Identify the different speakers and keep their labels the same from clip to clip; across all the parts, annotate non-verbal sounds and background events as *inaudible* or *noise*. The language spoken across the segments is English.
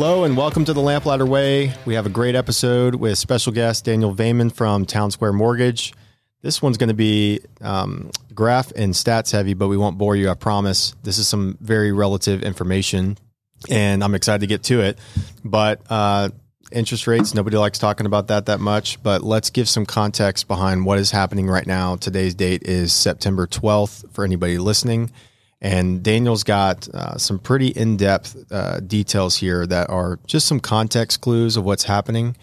Speaker 1: Hello and welcome to the Lamplighter Way. We have a great episode with special guest Daniel Vejman from Town Square Mortgage. This one's going to be um, graph and stats heavy, but we won't bore you, I promise. This is some very relative information, and I'm excited to get to it. But uh, interest rates, nobody likes talking about that that much, but let's give some context behind what is happening right now. Today's date is September 12th for anybody listening. And Daniel's got uh, some pretty in depth uh, details here that are just some context clues of what's happening.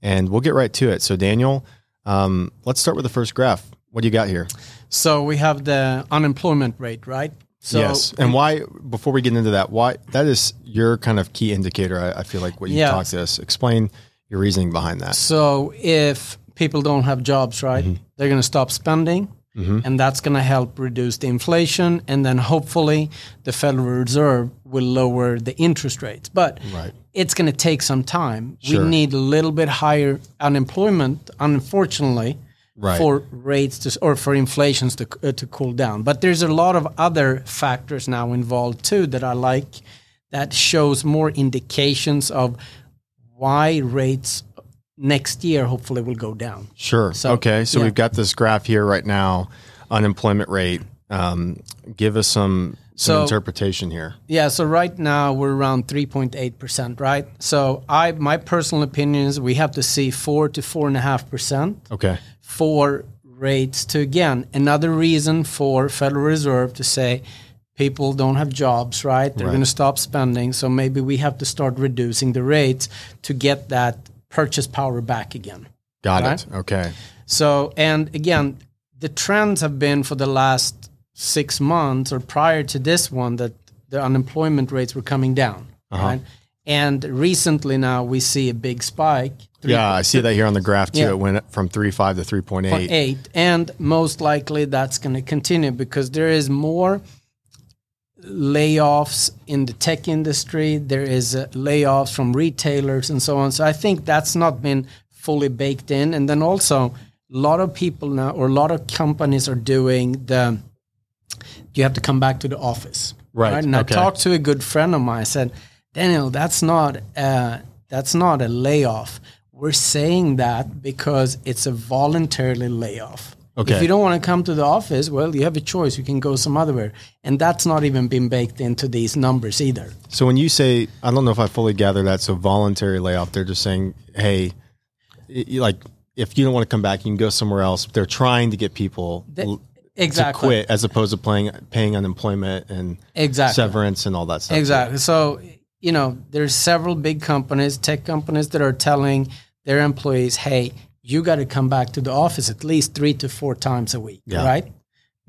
Speaker 1: And we'll get right to it. So, Daniel, um, let's start with the first graph. What do you got here?
Speaker 2: So, we have the unemployment rate, right? So
Speaker 1: yes. And why, before we get into that, why that is your kind of key indicator, I, I feel like, what you yeah. talked to us. Explain your reasoning behind that.
Speaker 2: So, if people don't have jobs, right, mm-hmm. they're going to stop spending Mm-hmm. And that's going to help reduce the inflation. And then hopefully the Federal Reserve will lower the interest rates. But right. it's going to take some time. Sure. We need a little bit higher unemployment, unfortunately, right. for rates to, or for inflations to, uh, to cool down. But there's a lot of other factors now involved too that I like that shows more indications of why rates next year hopefully will go down.
Speaker 1: Sure. So, okay. So yeah. we've got this graph here right now, unemployment rate. Um, give us some some so, interpretation here.
Speaker 2: Yeah. So right now we're around three point eight percent, right? So I my personal opinion is we have to see four to four and a half percent.
Speaker 1: Okay.
Speaker 2: For rates to again another reason for Federal Reserve to say people don't have jobs, right? They're right. going to stop spending. So maybe we have to start reducing the rates to get that purchase power back again.
Speaker 1: Got right? it. Okay.
Speaker 2: So, and again, the trends have been for the last six months or prior to this one that the unemployment rates were coming down. Uh-huh. Right? And recently now we see a big spike.
Speaker 1: yeah, I see that here on the graph too. Yeah. It went from 3.5 to 3.8.
Speaker 2: 8. And most likely that's going to continue because there is more layoffs in the tech industry. There is uh, layoffs from retailers and so on. So I think that's not been fully baked in. And then also a lot of people now or a lot of companies are doing the you have to come back to the office.
Speaker 1: Right. right?
Speaker 2: And
Speaker 1: okay.
Speaker 2: I talked to a good friend of mine. I said, Daniel, that's not uh, that's not a layoff. We're saying that because it's a voluntarily layoff. Okay. If you don't want to come to the office, well, you have a choice. You can go some other And that's not even been baked into these numbers either.
Speaker 1: So when you say, I don't know if I fully gather that. So voluntary layoff, they're just saying, hey, like if you don't want to come back, you can go somewhere else. They're trying to get people the, exactly. to quit as opposed to paying, paying unemployment and exactly. severance and all that stuff.
Speaker 2: Exactly. So, you know, there's several big companies, tech companies that are telling their employees, hey, you got to come back to the office at least three to four times a week, yeah. right?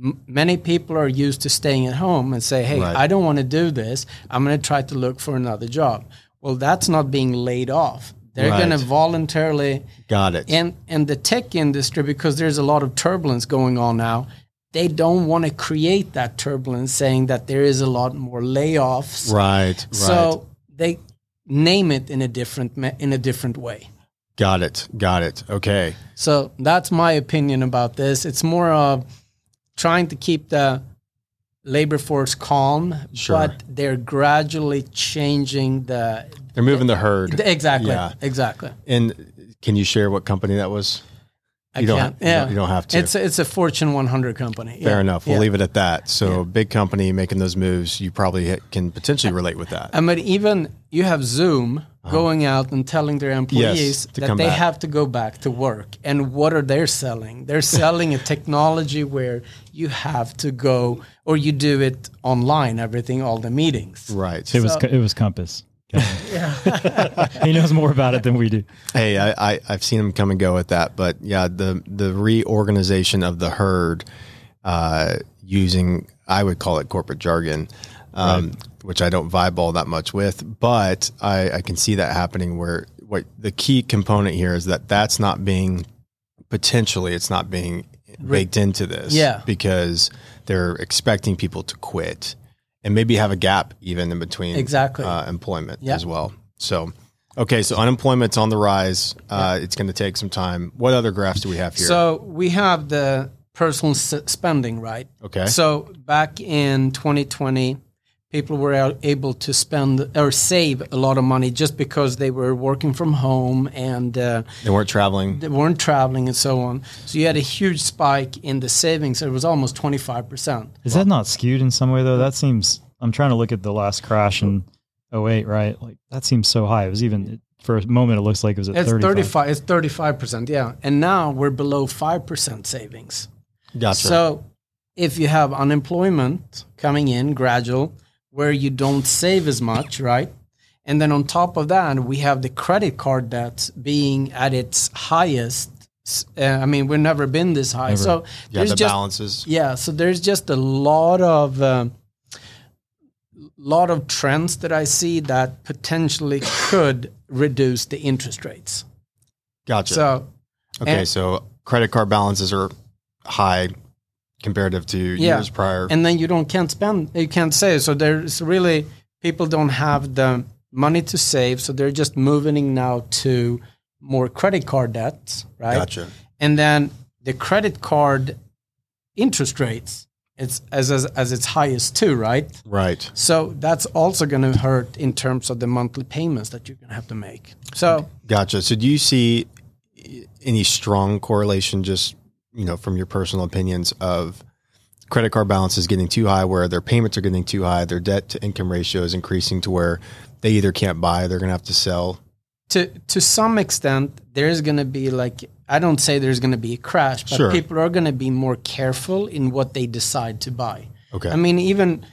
Speaker 2: M- many people are used to staying at home and say, hey, right. I don't want to do this. I'm going to try to look for another job. Well, that's not being laid off. They're right. going to voluntarily.
Speaker 1: Got it.
Speaker 2: And and the tech industry, because there's a lot of turbulence going on now, they don't want to create that turbulence, saying that there is a lot more layoffs.
Speaker 1: Right.
Speaker 2: So right. they name it in a different in a different way.
Speaker 1: Got it. Got it. Okay.
Speaker 2: So that's my opinion about this. It's more of trying to keep the labor force calm, sure. but they're gradually changing the.
Speaker 1: They're moving the herd.
Speaker 2: Exactly. Yeah. Exactly.
Speaker 1: And can you share what company that was?
Speaker 2: I you can't.
Speaker 1: Don't, yeah. You don't, have to.
Speaker 2: It's a, it's a Fortune 100 company.
Speaker 1: Fair yeah. enough. We'll yeah. leave it at that. So, yeah. big company making those moves, you probably can potentially relate with that.
Speaker 2: I mean, even you have Zoom uh-huh. going out and telling their employees yes, that they back. have to go back to work. And what are they selling? They're *laughs* selling a technology where you have to go or you do it online, everything, all the meetings.
Speaker 1: Right.
Speaker 3: It so, was it was Compass. *laughs* *laughs* he knows more about it than we do.
Speaker 1: Hey, I, I have seen him come and go with that, but yeah, the the reorganization of the herd, uh, using I would call it corporate jargon, um, right. which I don't vibe all that much with, but I, I can see that happening. Where what the key component here is that that's not being potentially it's not being baked into this,
Speaker 2: yeah,
Speaker 1: because they're expecting people to quit and maybe have a gap even in between
Speaker 2: exactly
Speaker 1: uh, employment yep. as well. So, okay, so unemployment's on the rise. Uh, yep. It's going to take some time. What other graphs do we have here?
Speaker 2: So we have the personal s- spending, right?
Speaker 1: Okay.
Speaker 2: So back in 2020, people were able to spend or save a lot of money just because they were working from home and uh,
Speaker 1: They weren't traveling.
Speaker 2: they weren't traveling and so on. So you had a huge spike in the savings. It was almost 25%.
Speaker 3: Is that not skewed in some way though? That seems. I'm trying to look at the last crash in 08, right? Like that seems so high. It was even for a moment. It looks like it was at
Speaker 2: It's
Speaker 3: 35.
Speaker 2: 35. It's 35%, yeah. And now we're below 5% savings.
Speaker 1: Gotcha.
Speaker 2: So if you have unemployment coming in gradual, where you don't save as much, right? And then on top of that, we have the credit card debt being at its highest. Uh, I mean, we've never been this high. So
Speaker 1: yeah,
Speaker 2: there's
Speaker 1: the
Speaker 2: just
Speaker 1: balances.
Speaker 2: yeah. So there's just a lot of um lot of trends that I see that potentially could reduce the interest rates.
Speaker 1: Gotcha.
Speaker 2: So
Speaker 1: okay,
Speaker 2: and-
Speaker 1: so credit card balances are high comparative to
Speaker 2: Yeah.
Speaker 1: years prior.
Speaker 2: and then you don't can't spend you can't save so there's really people don't have the money to save so they're just moving now to more credit card debts right
Speaker 1: gotcha.
Speaker 2: and then the credit card interest rates it's as as, as its highest too right
Speaker 1: Right.
Speaker 2: so that's also going to hurt in terms of the monthly payments that you're going to have to make so
Speaker 1: Gotcha. So do you see eh, any strong correlation just, you know, from your personal opinions of credit card balances getting too high where their payments are getting too high, their debt to income ratio is increasing to where they either can't buy, they're going to have to sell.
Speaker 2: to to some extent there's going to be like I don't say there's going to be a crash, but
Speaker 1: Sure.
Speaker 2: people are going to be more careful in what they decide to buy.
Speaker 1: Okay.
Speaker 2: I mean, even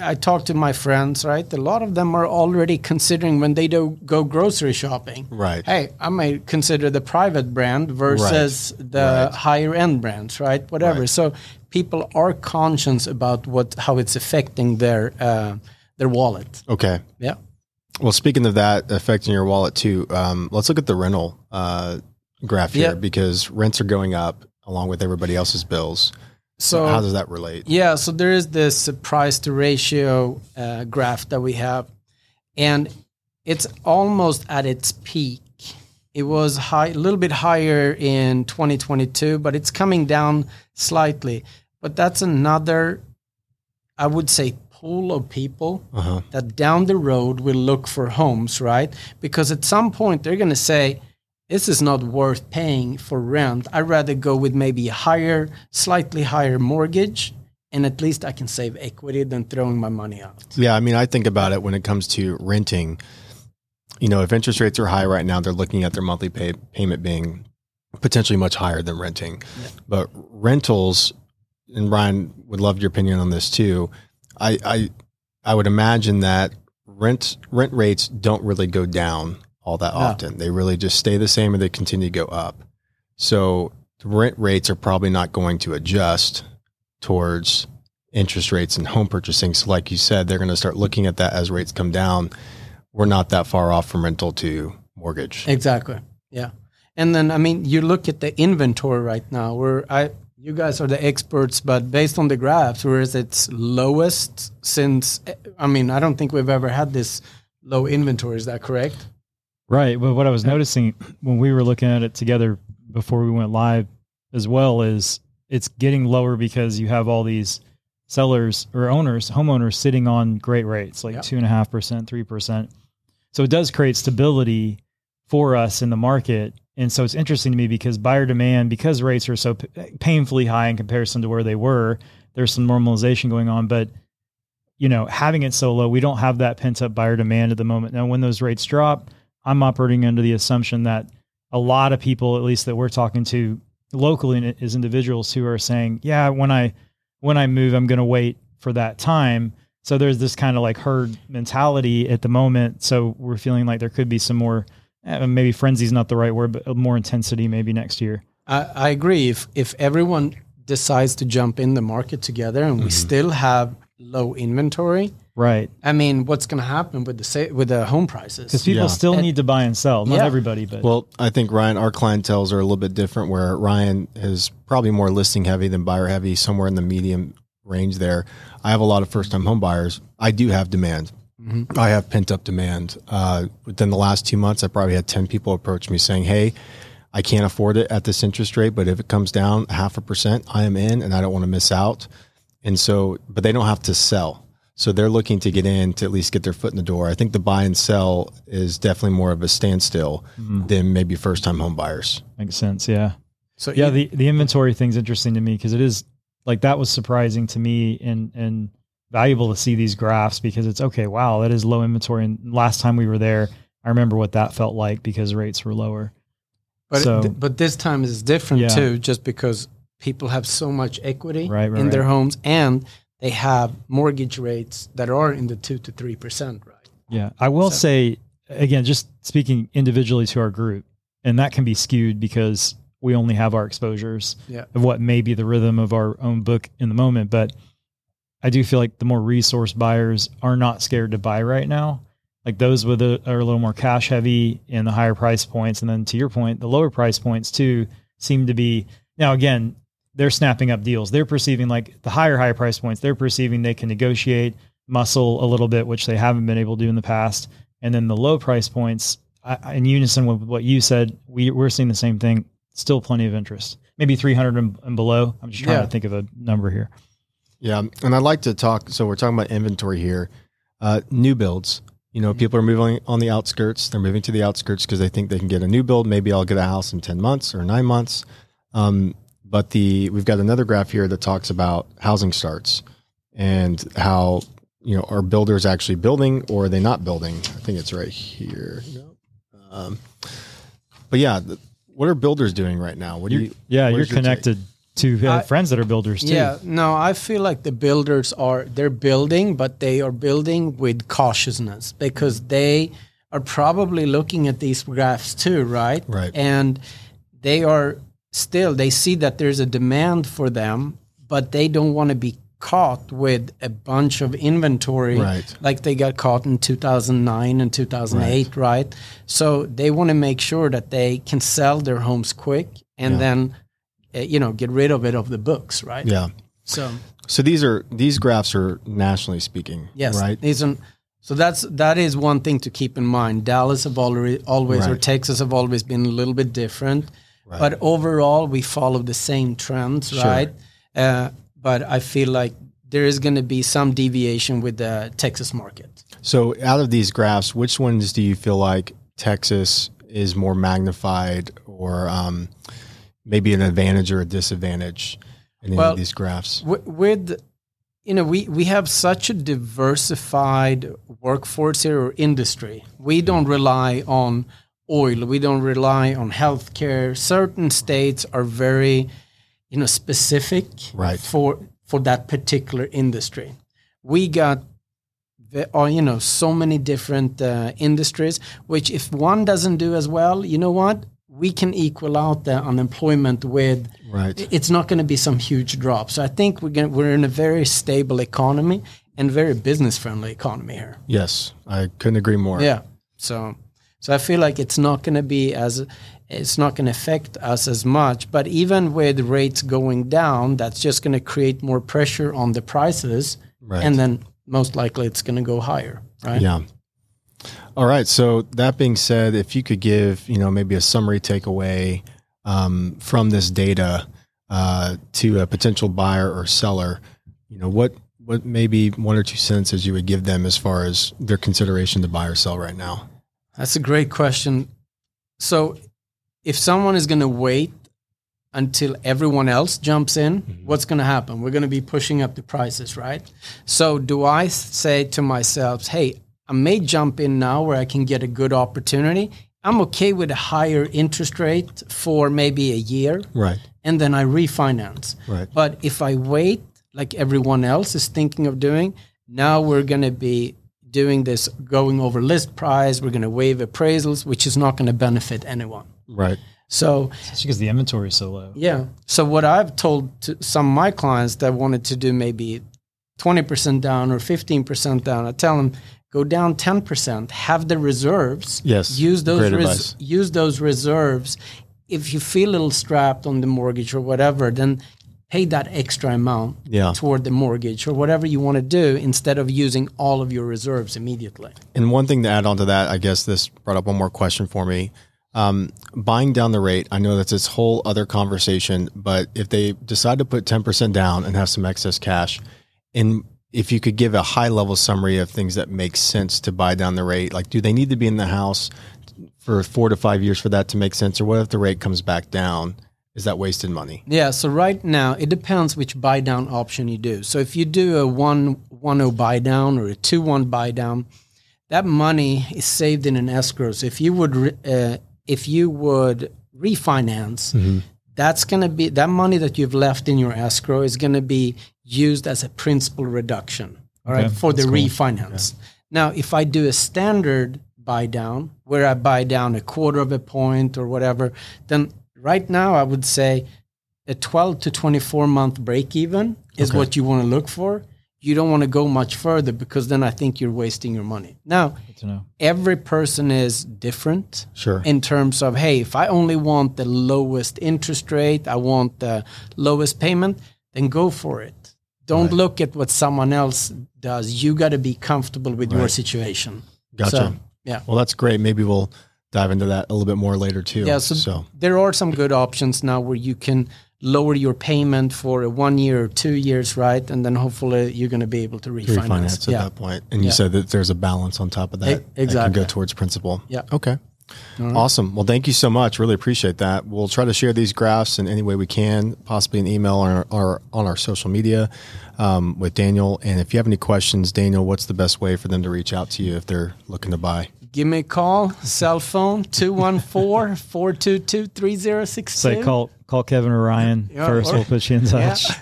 Speaker 2: I talk to my friends, right? A lot of them are already considering when they do go grocery shopping.
Speaker 1: right.
Speaker 2: Hey, I might consider the private brand versus the
Speaker 1: Right.
Speaker 2: higher end brands, right? Whatever.
Speaker 1: Right.
Speaker 2: So people are conscious about what how it's affecting their uh, their wallet.
Speaker 1: Okay.
Speaker 2: Yeah.
Speaker 1: Well, speaking of that affecting your wallet too, um, let's look at the rental uh, graph here because rents are going up along with everybody else's bills.
Speaker 2: So
Speaker 1: How does that relate?
Speaker 2: Yeah, so there is this price to ratio uh, graph that we have, and it's almost at its peak. It was high, a little bit higher in 2022, but it's coming down slightly. But that's another, I would say, pool of people
Speaker 1: Uh-huh.
Speaker 2: that down the road will look for homes, right? Because at some point they're going to say, this is not worth paying for rent. I'd rather go with maybe a higher, slightly higher mortgage, and at least I can save equity than throwing my money out.
Speaker 1: Yeah, I mean, I think about it when it comes to renting. You know, if interest rates are high right now, they're looking at their monthly pay, payment being potentially much higher than renting. But rentals, and Ryan would love your opinion on this too. I, I I would imagine that rent rent rates don't really go down all that
Speaker 2: No.
Speaker 1: often. They really just stay the same or they continue to go up. So the rent rates are probably not going to adjust towards interest rates and home purchasing. So, like you said, they're going to start looking at that as rates come down. We're not that far off from rental to mortgage.
Speaker 2: Exactly. Yeah. And then I mean, you look at the inventory right now. Where I, you guys are the experts, but based on the graphs, where is its lowest since? I mean, I don't think we've ever had this low inventory. Is that correct?
Speaker 3: Right. But what I was noticing when we were looking at it together before we went live as well is it's getting lower because you have all these sellers or owners, homeowners sitting on great rates, like two and a half percent, three percent. So it does create stability for us in the market. And so it's interesting to me because buyer demand, because rates are so p- painfully high in comparison to where they were, there's some normalization going on. But you know, having it so low, we don't have that pent up buyer demand at the moment. Now, when those rates drop, I'm operating under the assumption that a lot of people, at least that we're talking to locally as individuals who are saying, yeah, when I, when I move, I'm going to wait for that time. So there's this kind of like herd mentality at the moment. So we're feeling like there could be some more, eh, maybe frenzy is not the right word, but more intensity maybe next year.
Speaker 2: I, I agree. If if everyone decides to jump in the market together and we still have low inventory,
Speaker 3: Right.
Speaker 2: I mean, what's going to happen with the sa- with the home prices?
Speaker 3: Because people
Speaker 1: Yeah.
Speaker 3: still
Speaker 2: And-
Speaker 3: need to buy and sell. Not
Speaker 2: Yeah.
Speaker 3: everybody, but
Speaker 1: Well, I think Ryan, our clientels are a little bit different. Where Ryan is probably more listing heavy than buyer heavy, somewhere in the medium range there. I have a lot of first time home buyers. I do have demand. I have pent up demand. Uh, within the last two months, I probably had ten people approach me saying, "Hey, I can't afford it at this interest rate, but if it comes down half a percent, I am in, and I don't want to miss out." And so, but they don't have to sell. So they're looking to get in to at least get their foot in the door. I think the buy and sell is definitely more of a standstill mm-hmm. than maybe first time home buyers.
Speaker 3: Makes sense. Yeah.
Speaker 2: So
Speaker 3: Yeah.
Speaker 2: you-
Speaker 3: The, the inventory thing's interesting to me because it is like that was surprising to me and, and valuable to see these graphs because it's okay. Wow. That is low inventory. And last time we were there, I remember what that felt like because rates were lower.
Speaker 2: But
Speaker 3: So-
Speaker 2: it, but this time is different
Speaker 3: Yeah.
Speaker 2: too, just because people have so much equity
Speaker 3: Right, right,
Speaker 2: in their homes, and they have mortgage rates that are in the two to three percent, right?
Speaker 3: Yeah. I will
Speaker 2: So-
Speaker 3: say, again, just speaking individually to our group, and that can be skewed because we only have our exposures
Speaker 2: Yeah.
Speaker 3: of what may be the rhythm of our own book in the moment. But I do feel like the more resource buyers are not scared to buy right now. Like those with a, are a little more cash heavy in the higher price points. And then to your point, the lower price points too seem to be now again, they're snapping up deals. They're perceiving like the higher, higher price points, they're perceiving they can negotiate, muscle a little bit, which they haven't been able to do in the past. And then the low price points, I, in unison with what you said, we, we're seeing the same thing. Still plenty of interest. Maybe 300 and, and below. I'm just trying
Speaker 2: Yeah.
Speaker 3: to think of a number here.
Speaker 1: Yeah, and I'd like to talk. So we're talking about inventory here. Uh, new builds. You know, people are moving on the outskirts. They're moving to the outskirts because they think they can get a new build. Maybe I'll get a house in ten months or nine months. Um, but the we've got another graph here that talks about housing starts and how you know are builders actually building or are they not building? I think it's right here. No. Um, but yeah, what are builders doing right now? What do you?
Speaker 3: Yeah, you're
Speaker 1: where's take?
Speaker 3: connected to uh,
Speaker 2: I-
Speaker 3: friends that are builders too.
Speaker 2: Yeah, no, I feel like the builders are they're building, but they are building with cautiousness because they are probably looking at these graphs too, right?
Speaker 1: Right.
Speaker 2: And they are still they see that there's a demand for them, but they don't want to be caught with a bunch of inventory
Speaker 1: Right.
Speaker 2: like they got caught in 2009 and 2008 right, so they want to make sure that they can sell their homes quick and
Speaker 1: Yeah.
Speaker 2: then uh, you know get rid of it of the books right
Speaker 1: Yeah.
Speaker 2: so
Speaker 1: So these are these graphs are nationally speaking,
Speaker 2: yes
Speaker 1: right?
Speaker 2: these are- so that's that is one thing to keep in mind dallas have already always or texas have always been a little bit different but overall we follow the same trends
Speaker 1: Sure.
Speaker 2: right uh, but i feel like there is going to be some deviation with the texas market
Speaker 1: So out of these graphs, which ones do you feel like Texas is more magnified or um, maybe an advantage or a disadvantage in any
Speaker 2: Well,
Speaker 1: of these graphs?
Speaker 2: Wi- with you know we we have such a diversified workforce here or industry we don't rely on oil we don't rely on healthcare certain states are very you know specific
Speaker 1: Right.
Speaker 2: for for that particular industry we got the, uh, you know so many different uh, industries which if one doesn't do as well you know what we can equal out the unemployment with
Speaker 1: Right.
Speaker 2: it's not going to be some huge drop. So I think we're going we're in a very stable economy and very business friendly economy here.
Speaker 1: Yes, I couldn't agree more.
Speaker 2: Yeah. So so I feel like it's not going to be as it's not going to affect us as much. But even with rates going down, that's just going to create more pressure on the prices,
Speaker 1: Right.
Speaker 2: and then most likely it's going to go higher. Right.
Speaker 1: Yeah. All right. So that being said, if you could give, you know, maybe a summary takeaway um, from this data uh, to a potential buyer or seller, you know, what what maybe one or two sentences you would give them as far as their consideration to buy or sell right now?
Speaker 2: That's a great question. So, if someone is going to wait until everyone else jumps in, mm-hmm. what's going to happen? We're going to be pushing up the prices, right? So, do I say to myself, hey, I may jump in now where I can get a good opportunity? I'm okay with a higher interest rate for maybe a year
Speaker 1: Right.
Speaker 2: and then I refinance.
Speaker 1: Right.
Speaker 2: But if I wait, like everyone else is thinking of doing, now we're going to be doing this, going over list price. We're going to waive appraisals, which is not going to benefit anyone.
Speaker 1: Right.
Speaker 2: So,
Speaker 3: It's because the inventory is so low.
Speaker 2: yeah. So, what I've told to some of my clients that wanted to do maybe 20% down or 15% down, I tell them, go down 10%, have the reserves.
Speaker 1: Yes,
Speaker 2: Use those,
Speaker 1: great
Speaker 2: res- use those reserves. If you feel a little strapped on the mortgage or whatever, then pay that extra amount
Speaker 1: Yeah.
Speaker 2: toward the mortgage or whatever you want to do instead of using all of your reserves immediately.
Speaker 1: And one thing to add on to that, I guess this brought up one more question for me. Um, buying down the rate, I know that's this whole other conversation, but if they decide to put 10% down and have some excess cash, and if you could give a high level summary of things that make sense to buy down the rate, like do they need to be in the house for four to five years for that to make sense, or what if the rate comes back down? Is that wasted money?
Speaker 2: Yeah, so right now it depends which buy down option you do. So if you do a one one zero buy down or a two one buy down, that money is saved in an escrow. So if you would re- uh, if you would refinance, that's going to be that money that you've left in your escrow is going to be used as a principal reduction. All right,
Speaker 3: Okay,
Speaker 2: for the
Speaker 3: cool.
Speaker 2: refinance. Now, if I do a standard buy down where I buy down a quarter of a point or whatever, then right now I would say a 12 to 24 month break even is
Speaker 1: Okay.
Speaker 2: what you want to look for. You don't want to go much further because then I think you're wasting your money. Now,
Speaker 3: Good to know.
Speaker 2: every person is different
Speaker 1: Sure.
Speaker 2: in terms of hey if i only want the lowest interest rate i want the lowest payment then go for it don't
Speaker 1: Right.
Speaker 2: look at what someone else does you got to be comfortable with your situation
Speaker 1: Gotcha.
Speaker 2: So, yeah
Speaker 1: well, that's great. Maybe we'll dive into that a little bit more later too.
Speaker 2: Yeah, so,
Speaker 1: so
Speaker 2: there are some good options now where you can lower your payment for a one year or two years, right? And then hopefully you're going to be able to refinance.
Speaker 1: refinance at
Speaker 2: yeah.
Speaker 1: that point. And you
Speaker 2: Yeah.
Speaker 1: said that there's a balance on top of that.
Speaker 2: E-
Speaker 1: that can
Speaker 2: exactly.
Speaker 1: go towards principal.
Speaker 2: Yeah.
Speaker 1: Okay. Awesome. Well, thank you so much. Really appreciate that. We'll try to share these graphs in any way we can, possibly an email or, or on our social media um, with Daniel. And if you have any questions, Daniel, what's the best way for them to reach out to you if they're looking to buy?
Speaker 2: Give me a call, cell phone 214 422 3062.
Speaker 3: Say call call Kevin or Ryan
Speaker 2: Yeah,
Speaker 3: first.
Speaker 2: or-
Speaker 3: we'll put you in touch. *laughs*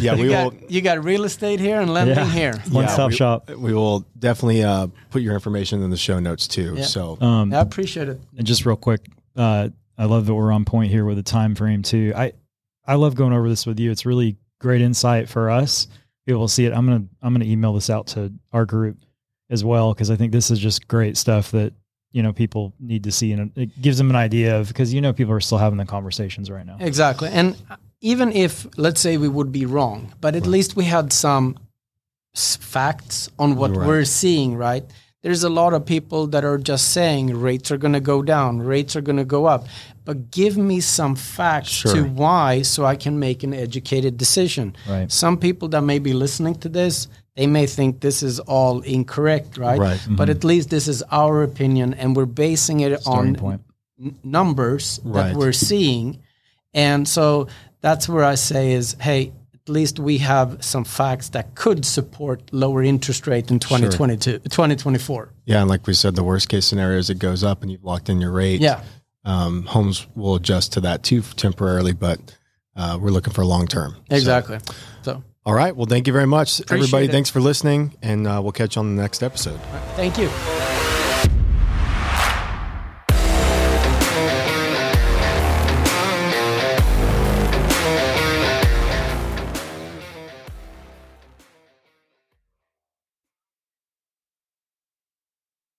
Speaker 1: Yeah,
Speaker 2: You
Speaker 1: we
Speaker 2: got,
Speaker 1: will.
Speaker 2: you got real estate here and lending
Speaker 3: Yeah.
Speaker 2: here.
Speaker 3: One stop
Speaker 1: we-
Speaker 3: shop.
Speaker 1: We will definitely uh, put your information in the show notes too.
Speaker 2: Yeah.
Speaker 1: So
Speaker 3: Um,
Speaker 2: I appreciate it.
Speaker 3: And just real quick, uh, I love that we're on point here with the time frame too. I I love going over this with you. It's really great insight for us. People will see it. I'm gonna I'm gonna email this out to our group as well because I think this is just great stuff that you know people need to see and it gives them an idea of because you know people are still having the conversations right now.
Speaker 2: Exactly. And uh, even if, let's say, we would be wrong, but at least we had some facts on what
Speaker 1: Right.
Speaker 2: we're seeing, right? There's a lot of people that are just saying rates are going to go down, rates are going to go up. But give me some facts
Speaker 1: Sure.
Speaker 2: to why so I can make an educated decision.
Speaker 3: Right.
Speaker 2: Some people that may be listening to this, they may think this is all incorrect, right?
Speaker 1: Right. Mm-hmm.
Speaker 2: But at least this is our opinion and we're basing it
Speaker 3: Starting
Speaker 2: on n- numbers
Speaker 1: Right.
Speaker 2: that we're seeing. And so that's where I say is, hey, least we have some facts that could support lower interest rate in 2022, 2024.
Speaker 1: yeah, and like we said, the worst case scenario is it goes up and you've locked in your rate.
Speaker 2: Yeah.
Speaker 1: um, homes will adjust to that too temporarily, but uh, we're looking for long term.
Speaker 2: Exactly. So
Speaker 1: All right. Well, thank you very much,
Speaker 2: Appreciate
Speaker 1: everybody.
Speaker 2: it.
Speaker 1: Thanks for listening, and uh, we'll catch you on the next episode.
Speaker 2: thank you.